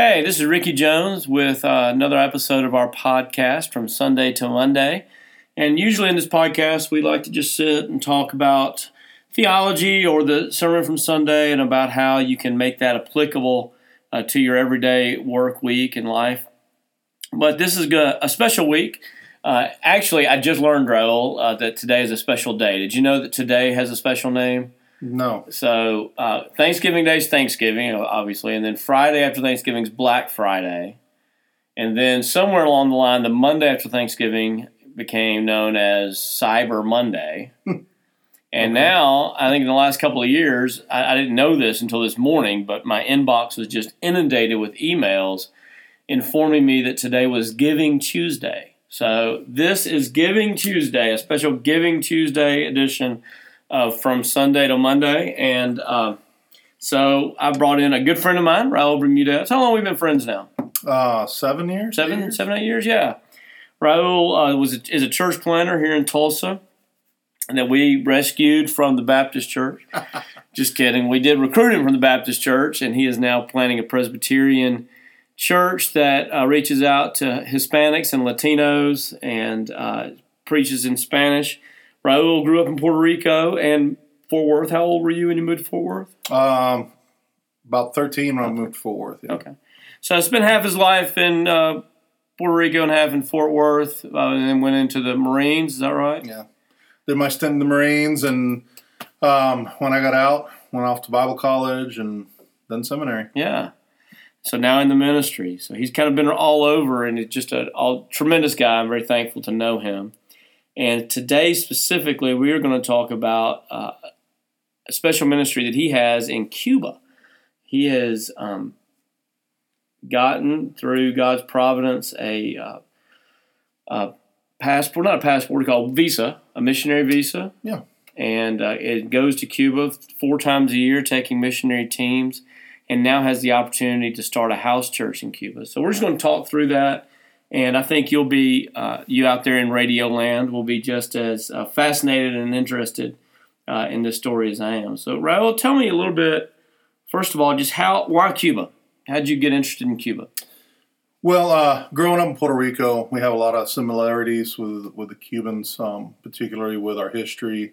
Hey, this is Ricky Jones with uh, another episode of our podcast from Sunday to Monday. And usually in this podcast, we like to just sit and talk about theology or the sermon from Sunday and about how you can make that applicable uh, to your everyday work week and life. But this is a special week. Uh, actually, I just learned, Raul, uh, that today is a special day. Did you know that today has a special name? No. So uh, Thanksgiving Day is Thanksgiving, obviously, and then Friday after Thanksgiving is Black Friday, and then somewhere along the line, the Monday after Thanksgiving became known as Cyber Monday. and okay. now, I think in the last couple of years, I, I didn't know this until this morning, but my inbox was just inundated with emails informing me that today was Giving Tuesday. So this is Giving Tuesday, a special Giving Tuesday edition uh, from Sunday to Monday. And uh, so I brought in a good friend of mine, Raul Bermudez. How long have we been friends now? Uh, seven years. Seven, years? seven, eight years. Yeah. Raul uh, was a, is a church planner here in Tulsa, that we rescued from the Baptist church. Just kidding. We did recruit him from the Baptist church, and he is now planning a Presbyterian church that uh, reaches out to Hispanics and Latinos and uh, preaches in Spanish. Raul grew up in Puerto Rico and Fort Worth. How old were you when you moved to Fort Worth? Um, about 13 when I moved to Fort Worth. Yeah. Okay. So I spent half his life in uh, Puerto Rico and half in Fort Worth, uh, and then went into the Marines. Is that right? Yeah. Did my stint in the Marines, and um, when I got out, went off to Bible college and then seminary. Yeah. So now in the ministry. So he's kind of been all over, and he's just a all, tremendous guy. I'm very thankful to know him. And today, specifically, we are going to talk about uh, a special ministry that he has in Cuba. He has um, gotten, through God's providence, a, uh, a, passport, not a passport, called visa, a missionary visa. Yeah. And uh, it goes to Cuba four times a year, taking missionary teams, and now has the opportunity to start a house church in Cuba. So we're just going to talk through that and I think you'll be uh, you out there in radio land will be just as uh, fascinated and interested uh, in this story as I am. So, Raul, tell me a little bit. First of all, just how why Cuba? How did you get interested in Cuba? Well, uh, growing up in Puerto Rico, we have a lot of similarities with with the Cubans, um, particularly with our history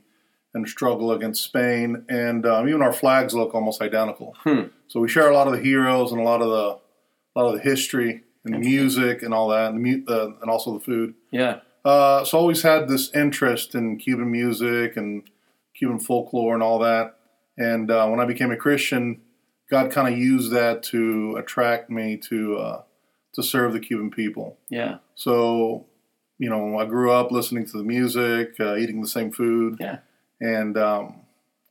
and struggle against Spain, and um, even our flags look almost identical. Hmm. So we share a lot of the heroes and a lot of the a lot of the history and the music and all that, and, the, uh, and also the food. Yeah. Uh, so always had this interest in Cuban music and Cuban folklore and all that. And uh, when I became a Christian, God kind of used that to attract me to uh, to serve the Cuban people. Yeah. So, you know, I grew up listening to the music, uh, eating the same food. Yeah. And um,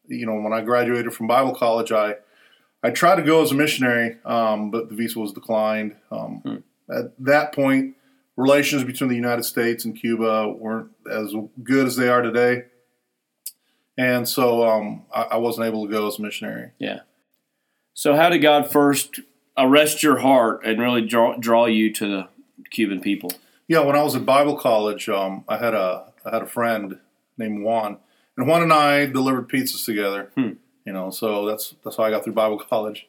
you know, when I graduated from Bible college, I I tried to go as a missionary, um, but the visa was declined. Um, hmm. At that point, relations between the United States and Cuba weren't as good as they are today, and so um, I, I, wasn't able to go as a missionary. Yeah. So, how did God first arrest your heart and really draw draw you to the Cuban people? Yeah, when I was at Bible college, um, I had a I had a friend named Juan, and Juan and I delivered pizzas together. Hmm you know. So that's that's how I got through Bible college.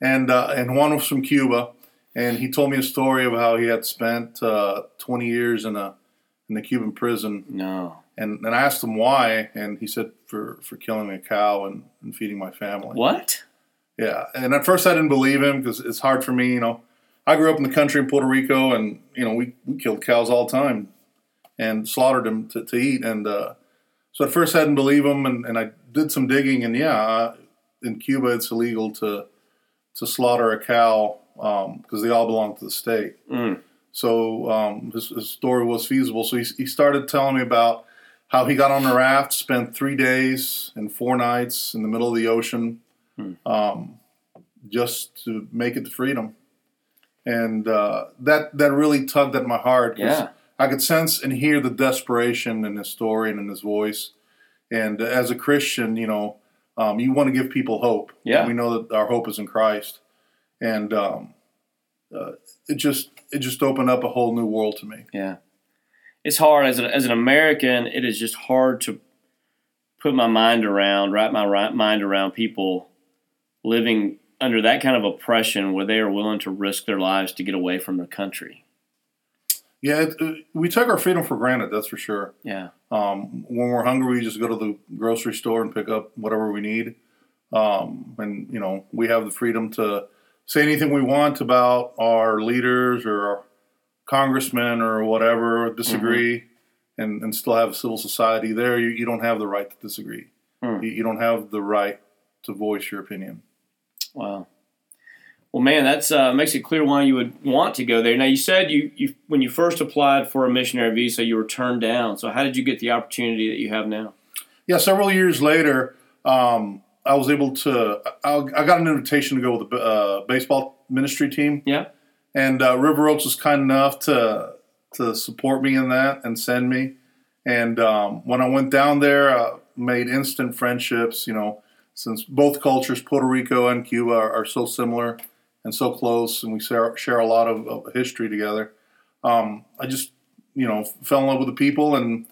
And uh, and Juan was from Cuba, and he told me a story of how he had spent uh, 20 years in a in the Cuban prison. No. And and I asked him why, and he said for for killing a cow and, and feeding my family. What? Yeah. And at first I didn't believe him because it's hard for me, you know. I grew up in the country in Puerto Rico, and you know we, we killed cows all the time, and slaughtered them to, to eat. And uh, so at first I didn't believe him, and, and I did some digging, and yeah, in Cuba it's illegal to to slaughter a cow because um, they all belong to the state. Mm. So um, his, his, story was feasible. So he, he started telling me about how he got on the raft, spent three days and four nights in the middle of the ocean, mm. um, just to make it to freedom. And uh, that that really tugged at my heart. Yeah. I could sense and hear the desperation in his story and in his voice. And as a Christian, you know, um, you want to give people hope. Yeah. And we know that our hope is in Christ. And um, uh, it just it just opened up a whole new world to me. Yeah. It's hard as, a, as an American. It is just hard to put my mind around, wrap my mind around people living under that kind of oppression where they are willing to risk their lives to get away from their country. Yeah, it, it, we take our freedom for granted. That's for sure. Yeah. Um, when we're hungry, we just go to the grocery store and pick up whatever we need. Um, and you know, we have the freedom to say anything we want about our leaders or our congressmen or whatever, disagree, mm-hmm. and, and still have a civil society. There, you, you don't have the right to disagree. Mm. You, you don't have the right to voice your opinion. Wow. Well, man, that's uh, makes it clear why you would want to go there. Now, you said you, you when you first applied for a missionary visa, you were turned down. So, how did you get the opportunity that you have now? Yeah, several years later, um, I was able to. I, I, got an invitation to go with the uh, baseball ministry team. Yeah, and uh, River Oaks was kind enough to to support me in that and send me. And um, when I went down there, I made instant friendships. You know, since both cultures, Puerto Rico and Cuba, are, are so similar and so close, and we share, share a lot of, of history together. Um, I just, you know, fell in love with the people, and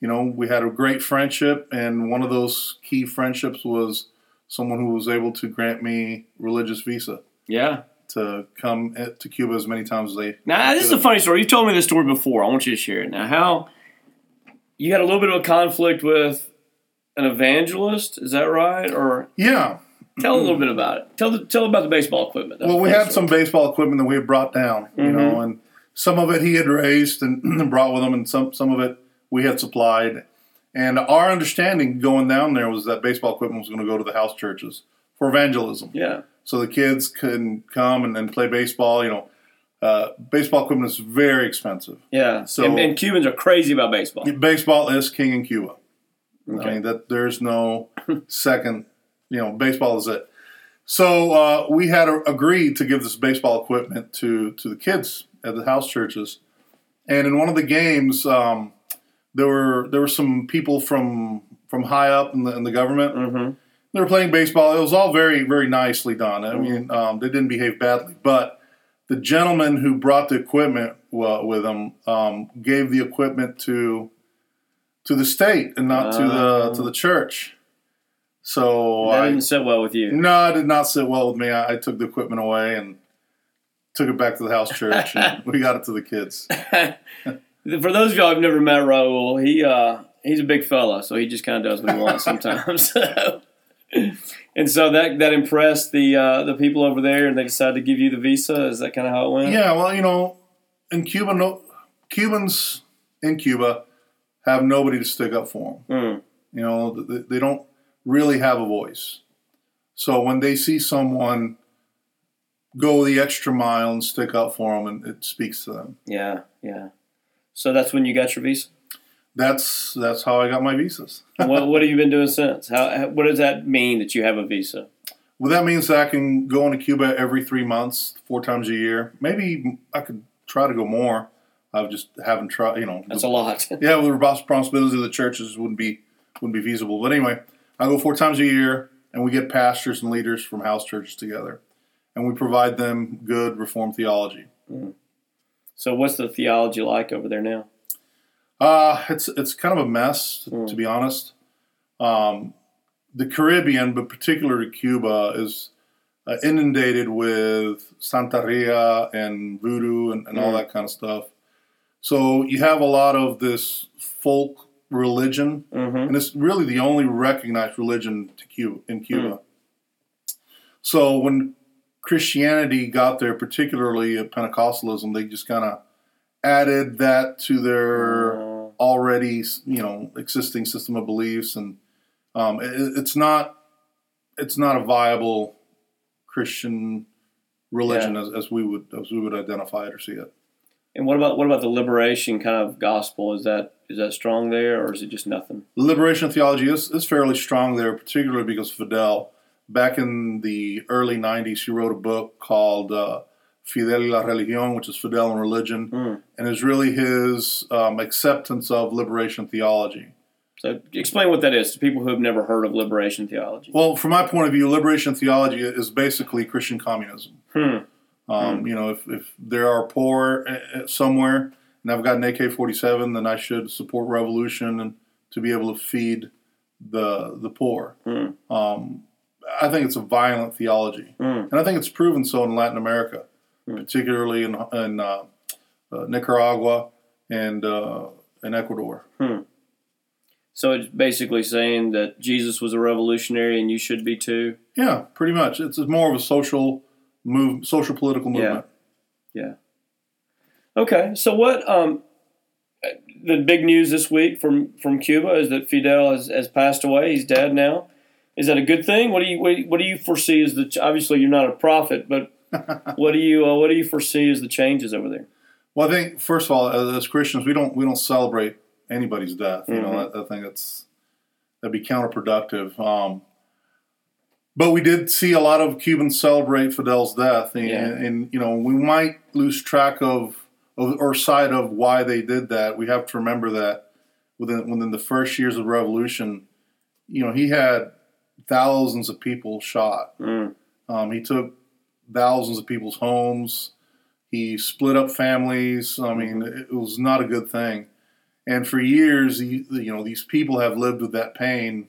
you know, we had a great friendship. And one of those key friendships was someone who was able to grant me religious visa. Yeah. To come to Cuba as many times as they. Now this is a funny story. You've told me this story before. I want you to share it. Now, how you had a little bit of a conflict with an evangelist, is that right? Or yeah, Tell a little bit about it. Tell the, tell about the baseball equipment. That's well, we had some baseball equipment that we had brought down, you mm-hmm. know, and some of it he had raised and brought with him, and some some of it we had supplied. And our understanding going down there was that baseball equipment was going to go to the house churches for evangelism. Yeah. So the kids can come and, and play baseball. You know, uh, baseball equipment is very expensive. Yeah. So and, and, Cubans are crazy about baseball. Baseball is king in Cuba. Okay. I mean that there's no second you know, baseball is it. So uh, we had a, agreed to give this baseball equipment to to the kids at the house churches, and in one of the games, um, there were there were some people from from high up in the, in the government. Mm-hmm. They were playing baseball. It was all very very nicely done. I mean, mm-hmm. um, they didn't behave badly, but the gentleman who brought the equipment uh, with him um, gave the equipment to to the state and not uh, to the to the church. So that I, didn't sit well with you. No, it did not sit well with me. I, I took the equipment away and took it back to the house church, and we got it to the kids. For those of y'all who've never met Raul, he uh, he's a big fella, so he just kind of does what he wants sometimes. and so that that impressed the uh, the people over there, and they decided to give you the visa. Is that kind of how it went? Yeah. Well, you know, in Cuba, no, Cubans in Cuba have nobody to stick up for them. Mm. You know, they, they don't really have a voice. So when they see someone go the extra mile and stick up for them, and it speaks to them. Yeah, yeah. So that's when you got your visa. That's that's how I got my visas. what what have you been doing since? How what does that mean that you have a visa? Well, that means that I can go into Cuba every three months, four times a year. Maybe I could try to go more. I just haven't tried. You know, that's the, a lot. yeah, the responsibility of the churches wouldn't be wouldn't be feasible. But anyway, I go four times a year, and we get pastors and leaders from house churches together, and we provide them good Reformed theology. Mm. So, what's the theology like over there now? Uh, it's it's kind of a mess, mm. to be honest. Um, the Caribbean, but particularly Cuba, is uh, inundated with Santeria and voodoo and, and mm. all that kind of stuff. So you have a lot of this folk religion, mm-hmm. and it's really the only recognized religion to Cuba in Cuba. Mm. So when Christianity got there, particularly Pentecostalism, they just kind of added that to their mm. already, you know, existing system of beliefs, and um, it, it's not it's not a viable Christian religion yeah. as, as we would as we would identify it or see it. And what about what about the liberation kind of gospel? Is that is that strong there, or is it just nothing? Liberation theology is, is fairly strong there, particularly because Fidel, back in the early '90s, he wrote a book called uh, Fidel y la Religión, which is Fidel and Religion, mm. and is really his um, acceptance of liberation theology. So, explain what that is to people who have never heard of liberation theology. Well, from my point of view, liberation theology is basically Christian communism. Hmm. Um, mm. You know, if, if there are poor eh, eh, somewhere and I've got an AK 47, then I should support revolution and to be able to feed the the poor. Mm. Um, I think it's a violent theology, Mm. and I think it's proven so in Latin America, Mm. particularly in in uh, uh, Nicaragua and uh, in Ecuador. So it's basically saying that Jesus was a revolutionary and you should be too. Yeah, pretty much. It's more of a social move, social political movement. Yeah. movement. Okay, so what? Um, the big news this week from from Cuba is that Fidel has, has passed away. He's dead now. Is that a good thing? What do you what, what do you foresee as the? Obviously, you're not a prophet, but what do you uh, what do you foresee as the changes over there? Well, I think first of all, as, Christians, we don't we don't celebrate anybody's death. You know, Mhm. I, I think that's that'd be counterproductive. Um, but we did see a lot of Cubans celebrate Fidel's death, and, Yeah. and you know we might lose track of or side of why they did that. We have to remember that within within the first years of the revolution, you know, he had thousands of people shot. Mm, Um, he took thousands of people's homes. He split up families. I mean, it was not a good thing. And for years, you, you know, these people have lived with that pain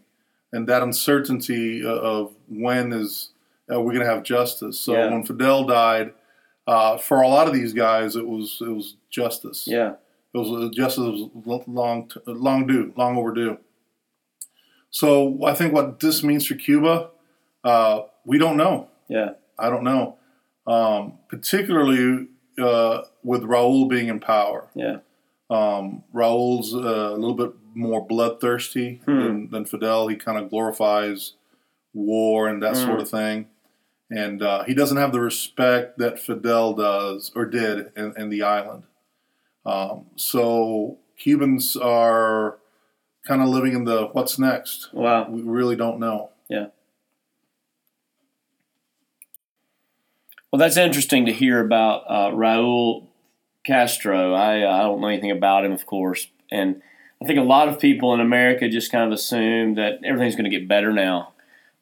and that uncertainty of when is uh, we going to have justice. So Yeah. when Fidel died, uh, for a lot of these guys, it was it was justice. yeah, It was uh, justice was long long due, long overdue. So I think what this means for Cuba, uh, we don't know. yeah, I don't know. Um, particularly uh, with Raul being in power. yeah, Um, Raul's uh, a little bit more bloodthirsty Hmm. than, than Fidel. He kind of glorifies war and that Hmm. sort of thing. And uh, he doesn't have the respect that Fidel does or did in, in the island. Um, so Cubans are kind of living in the what's next. wow. We really don't know. Yeah. Well, that's interesting to hear about uh, Raul Castro. I, uh, I don't know anything about him, of course, and I think a lot of people in America just kind of assume that everything's going to get better now,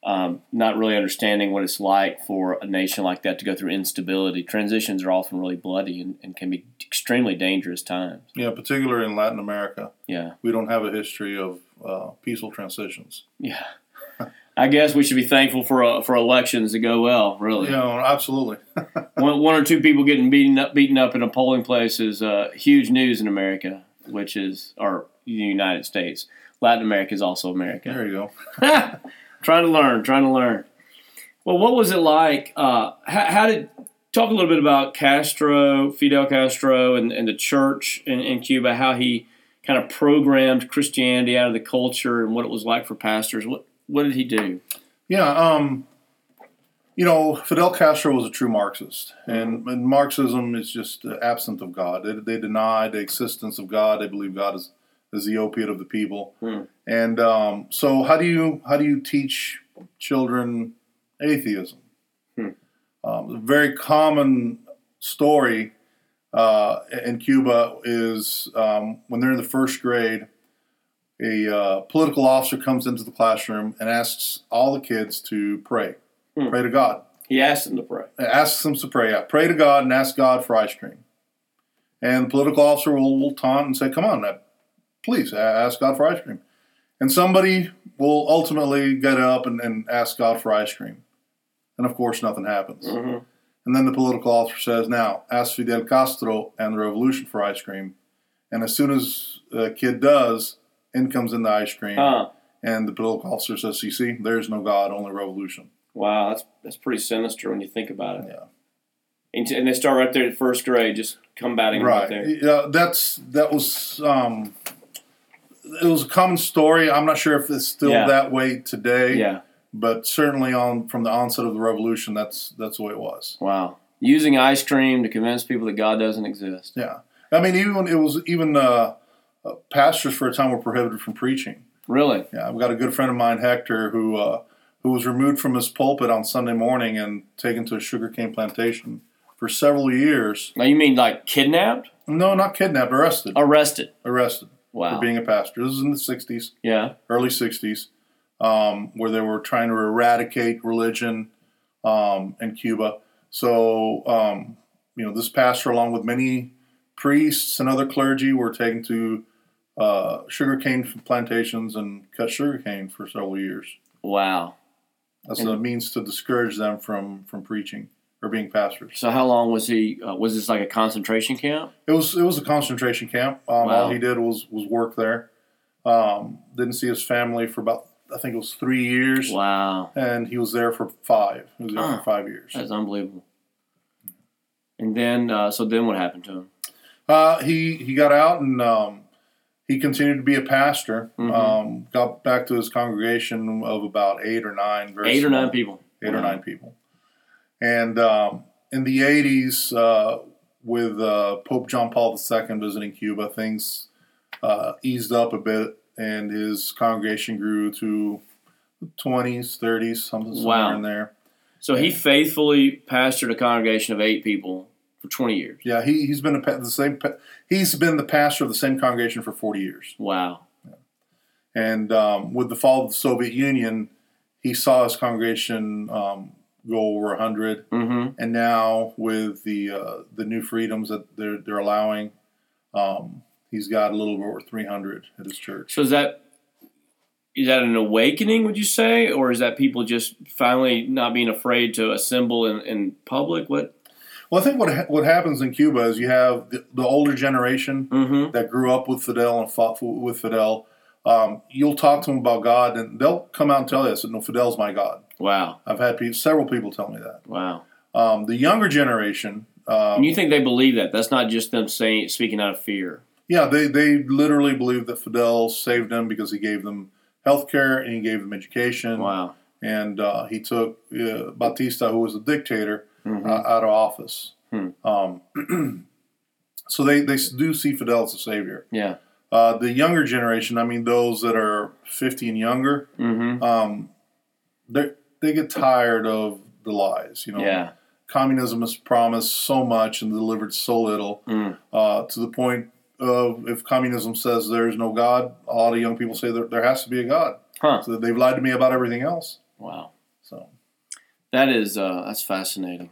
um, not really understanding what it's like for a nation like that to go through instability. Transitions are often really bloody and, and can be extremely dangerous times. Yeah, particularly in Latin America. Yeah, we don't have a history of uh, peaceful transitions. yeah. I guess we should be thankful for uh, for elections to go well. Really, know, absolutely. one, one or two people getting beaten up beaten up in a polling place is uh, huge news in America, which is or the United States. Latin America is also America. There you go. trying to learn, trying to learn. Well, what was it like? Uh, how, how did talk a little bit about Castro, Fidel Castro, and, and the church in, in Cuba? How he kind of programmed Christianity out of the culture and what it was like for pastors. What what did he do? Yeah, um, you know, Fidel Castro was a true Marxist, and, and Marxism is just absent of God. They, they deny the existence of God. They believe God is, is the opiate of the people. Hmm. And um, so, how do you how do you teach children atheism? Hmm. Um, a very common story uh, in Cuba is um, when they're in the first grade, a uh, political officer comes into the classroom and asks all the kids to pray, Hmm. pray to God. He asks them to pray. Asks them to pray, yeah, pray to God and ask God for ice cream. And the political officer will, will taunt and say, "Come on, uh, please ask God for ice cream." And somebody will ultimately get up and, and ask God for ice cream. And of course, nothing happens. hmm And then the political officer says, Now, ask Fidel Castro and the revolution for ice cream. And as soon as a kid does, in comes in the ice cream. Huh. And the political officer says, You see, there's no God, only revolution. Wow, that's that's pretty sinister when you think about it. Yeah. And, and they start right there at first grade, just combating right, Right. there. Yeah, that's that was um it was a common story. I'm not sure if it's still Yeah. that way today. Yeah. But certainly on from the onset of the revolution that's that's the way it was. Wow. Using ice cream to convince people that God doesn't exist. Yeah. I mean even it was even uh, uh, pastors for a time were prohibited from preaching. Really? Yeah, I've got a good friend of mine, Hector, who uh, who was removed from his pulpit on Sunday morning and taken to a sugarcane plantation for several years. Now you mean like kidnapped? No, not kidnapped, arrested. Arrested. Arrested Wow. for being a pastor. This is in the '60s, yeah. early '60s, um, where they were trying to eradicate religion um, in Cuba. So, um, you know, this pastor, along with many priests and other clergy, were taken to uh, sugarcane plantations and cut sugarcane for several years. Wow. as And- a means to discourage them from from preaching or being pastors. So how long was he? Uh, was this like a concentration camp? It was it was a concentration camp. Um, Wow. All he did was was work there. Um, didn't see his family for about I think it was three years, Wow, and he was there for five. He was there Oh. for five years. that's unbelievable. And then, uh, so then what happened to him? Uh, he he got out and um, he continued to be a pastor. Mhm. Um, got back to his congregation of about eight or nine. Eight or nine people. eight or nine people. And um, in the 80s, uh, with uh, Pope John Paul II visiting Cuba, things uh, eased up a bit, and his congregation grew to 20s, 30s, something somewhere Wow. in there. So he faithfully pastored a congregation of eight people for twenty years. Yeah, he he's been a, the same. He's been the pastor of the same congregation for 40 years. Wow. And um, with the fall of the Soviet Union, he saw his congregation um, go over 100. Mm-hmm. and now with the uh, the new freedoms that they're they're allowing, um, he's got a little over 300 at his church. So is that is that an awakening? Would you say, or is that people just finally not being afraid to assemble in, in public? What? Well, I think what ha- what happens in Cuba is you have the, the older generation Mm-hmm. that grew up with Fidel and fought for, with Fidel. Um, you'll talk to them about God, and they'll come out and tell you, "I said, no, Fidel's my God." Wow. I've had pe- several people tell me that. Wow. Um, the younger generation, um, And you think they believe that? That's not just them saying speaking out of fear. yeah, they they literally believe that Fidel saved them because he gave them health care and he gave them education. Wow. and uh, he took uh, Batista, who was a dictator, Mhm. uh, out of office. Hmm. Um, so they, they do see Fidel as a savior. Yeah. Uh, the younger generation, I mean, those that are 50 and younger, Mm-hmm. um, they they get tired of the lies. You know, Yeah. communism has promised so much and delivered so little, Mm. uh, to the point of if communism says there's no God, a lot of young people say there, there has to be a God. Huh. So they've lied to me about everything else. Wow. So. That is uh, that's fascinating.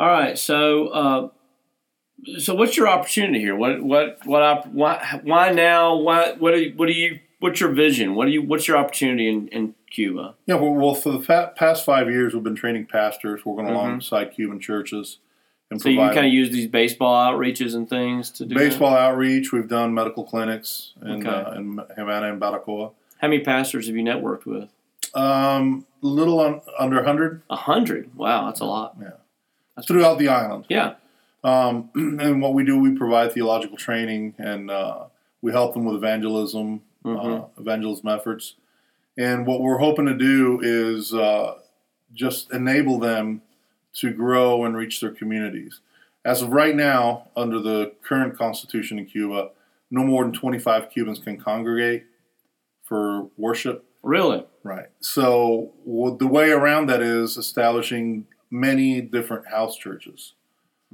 All right, so uh, so what's your opportunity here? What what what op- why why now? Why what you, what do you what's your vision? What do you what's your opportunity in, in Cuba? Yeah, well, well for the past five years, we've been training pastors, working Mhm. alongside Cuban churches, and So you kind of use these baseball outreaches and things to do that? baseball outreach. We've done medical clinics in, Okay. uh, in Havana and Baracoa. How many pastors have you networked with? Um, little un- under 100 A hundred. Wow, that's a lot. Yeah. Throughout the island. Yeah. Um, and what we do, we provide theological training and uh, we help them with evangelism, Mhm. uh, evangelism efforts. And what we're hoping to do is uh, just enable them to grow and reach their communities. As of right now, under the current constitution in Cuba, no more than 25 Cubans can congregate for worship. Really? Right. So well, the way around that is establishing many different house churches.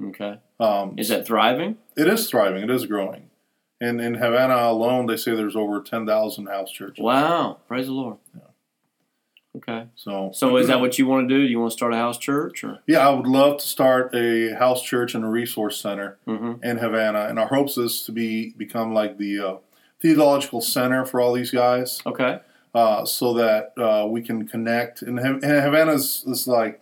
Okay. Um, Is that thriving? it is thriving. It is growing. And in Havana alone, they say there's over 10,000 house churches. Wow. Praise the Lord. Okay. So, So is that what you want to do? Do you want to start a house church or? yeah, I would love to start a house church and a resource center Mm-hmm. in Havana. And our hopes is to be become like the uh, theological center for all these guys, Okay. uh, so that uh, we can connect. And, Ha- and Havana's is like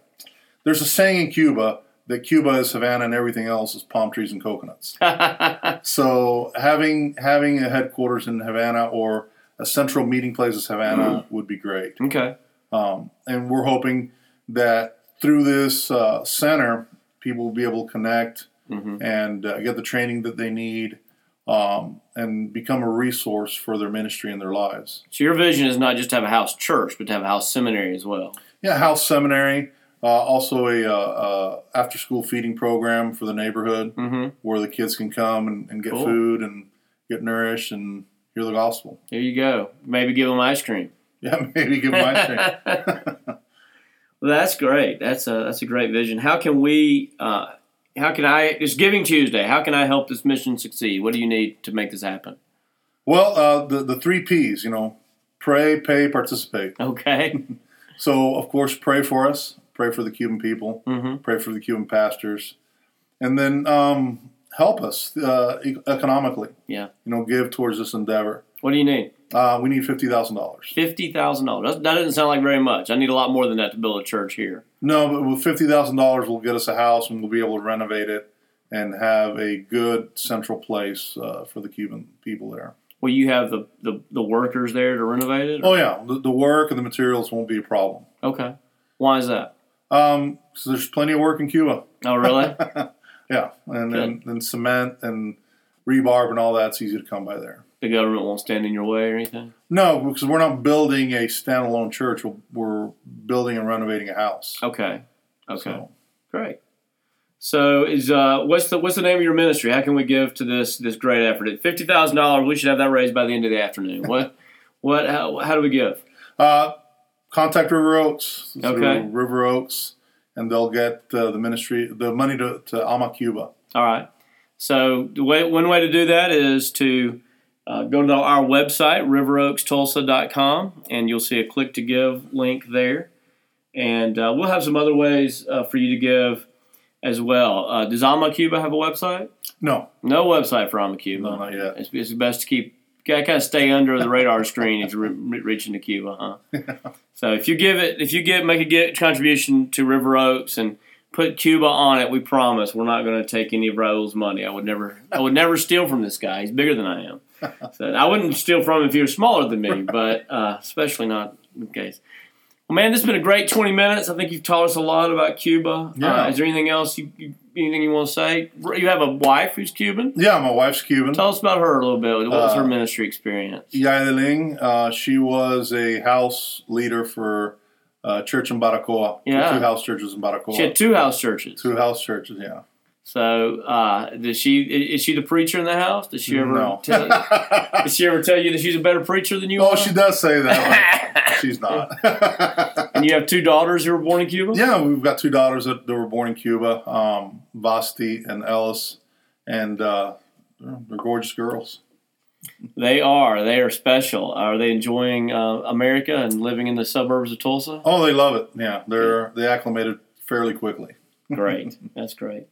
there's a saying in Cuba that Cuba is Havana and everything else is palm trees and coconuts. So having having a headquarters in Havana or a central meeting place as Havana would be great. okay. Um, and we're hoping that through this uh, center, people will be able to connect Mm-hmm. and uh, get the training that they need um, and become a resource for their ministry and their lives. So your vision is not just to have a house church, but to have a house seminary as well. Yeah, house seminary, uh, also a uh, uh, after school feeding program for the neighborhood Mm-hmm. where the kids can come and, and get Cool. food and get nourished and hear the gospel. There you go. Maybe give them ice cream. Yeah, maybe give them ice cream. well, that's great. That's a that's a great vision. How can we? Uh, how can I? It's Giving Tuesday. How can I help this mission succeed? What do you need to make this happen? Well, uh, the the three P's, you know, pray, pay, participate. Okay. So, of course, pray for us. Pray for the Cuban people. Mm-hmm. Pray for the Cuban pastors, and then um, help us uh, e- economically. Yeah. You know, give towards this endeavor. What do you need? Uh, we need fifty thousand dollars. Fifty thousand dollars. That doesn't sound like very much. I need a lot more than that to build a church here. No, but with fifty thousand dollars, we'll get us a house and we'll be able to renovate it and have a good central place uh, for the Cuban people there. Will you have the, the, the workers there to renovate it? Oh yeah, the, the work and the materials won't be a problem. Okay. Why is that? Um, so there's plenty of work in Cuba. Oh, really? Yeah, and then and cement and rebarb and all that's easy to come by there. the government won't stand in your way or anything? No, because we're not building a standalone church. We're, we're building and renovating a house. Okay. Okay. So, Great. So is uh what's the what's the name of your ministry? How can we give to this this great effort? At fifty thousand dollars, we should have that raised by the end of the afternoon. What what how, how do we give? uh, contact River Oaks. through Okay. River Oaks, and they'll get uh, the ministry the money to to Alma Cuba. All right. So the way one way to do that is to uh, go to our website riveroakstulsa.com and you'll see a click to give link there, and uh, we'll have some other ways uh, for you to give as well. Uh, does Alma Cuba have a website? No, No website for Alma Cuba. no, not yet. It's, it's best to keep kind of stay under the radar screen if you're re- reaching to Cuba, huh? so if you give it, if you give make a get contribution to River Oaks and put Cuba on it, we promise we're not going to take any of Raul's money. I would never, I would never steal from this guy. He's bigger than I am. So I wouldn't steal from him if he was smaller than me, but uh, especially not in case. Well, man, this has been a great 20 minutes. I think you've taught us a lot about Cuba. Yeah. Uh, is there anything else you, you anything you want to say? You have a wife who's Cuban. Yeah, my wife's Cuban. Tell us about her a little bit. What was her Uh, ministry experience? Yailing, uh, she was a house leader for uh, church in Baracoa. Yeah. Two house churches in Baracoa. She had two house churches. Two house churches, yeah. So, uh, does she is she the preacher in the house? Does she ever No. tell, does she ever tell you that she's a better preacher than you oh, are? she does say that, she's not. and you have two daughters who were born in Cuba. yeah, we've got two daughters that, that were born in Cuba, um, Vasti and Ellis, and uh, they're gorgeous girls. They are. They are special. Are they enjoying uh, America and living in the suburbs of Tulsa? Oh, they love it. Yeah, they're they acclimated fairly quickly. Great. That's great.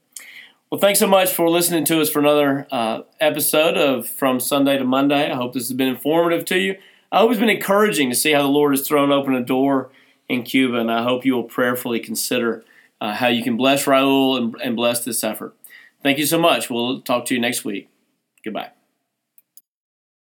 Well, thanks so much for listening to us for another uh, episode of From Sunday to Monday. I hope this has been informative to you. I hope it's been encouraging to see how the Lord has thrown open a door in Cuba, and I hope you will prayerfully consider uh, how you can bless Raul and, and bless this effort. Thank you so much. We'll talk to you next week. Goodbye.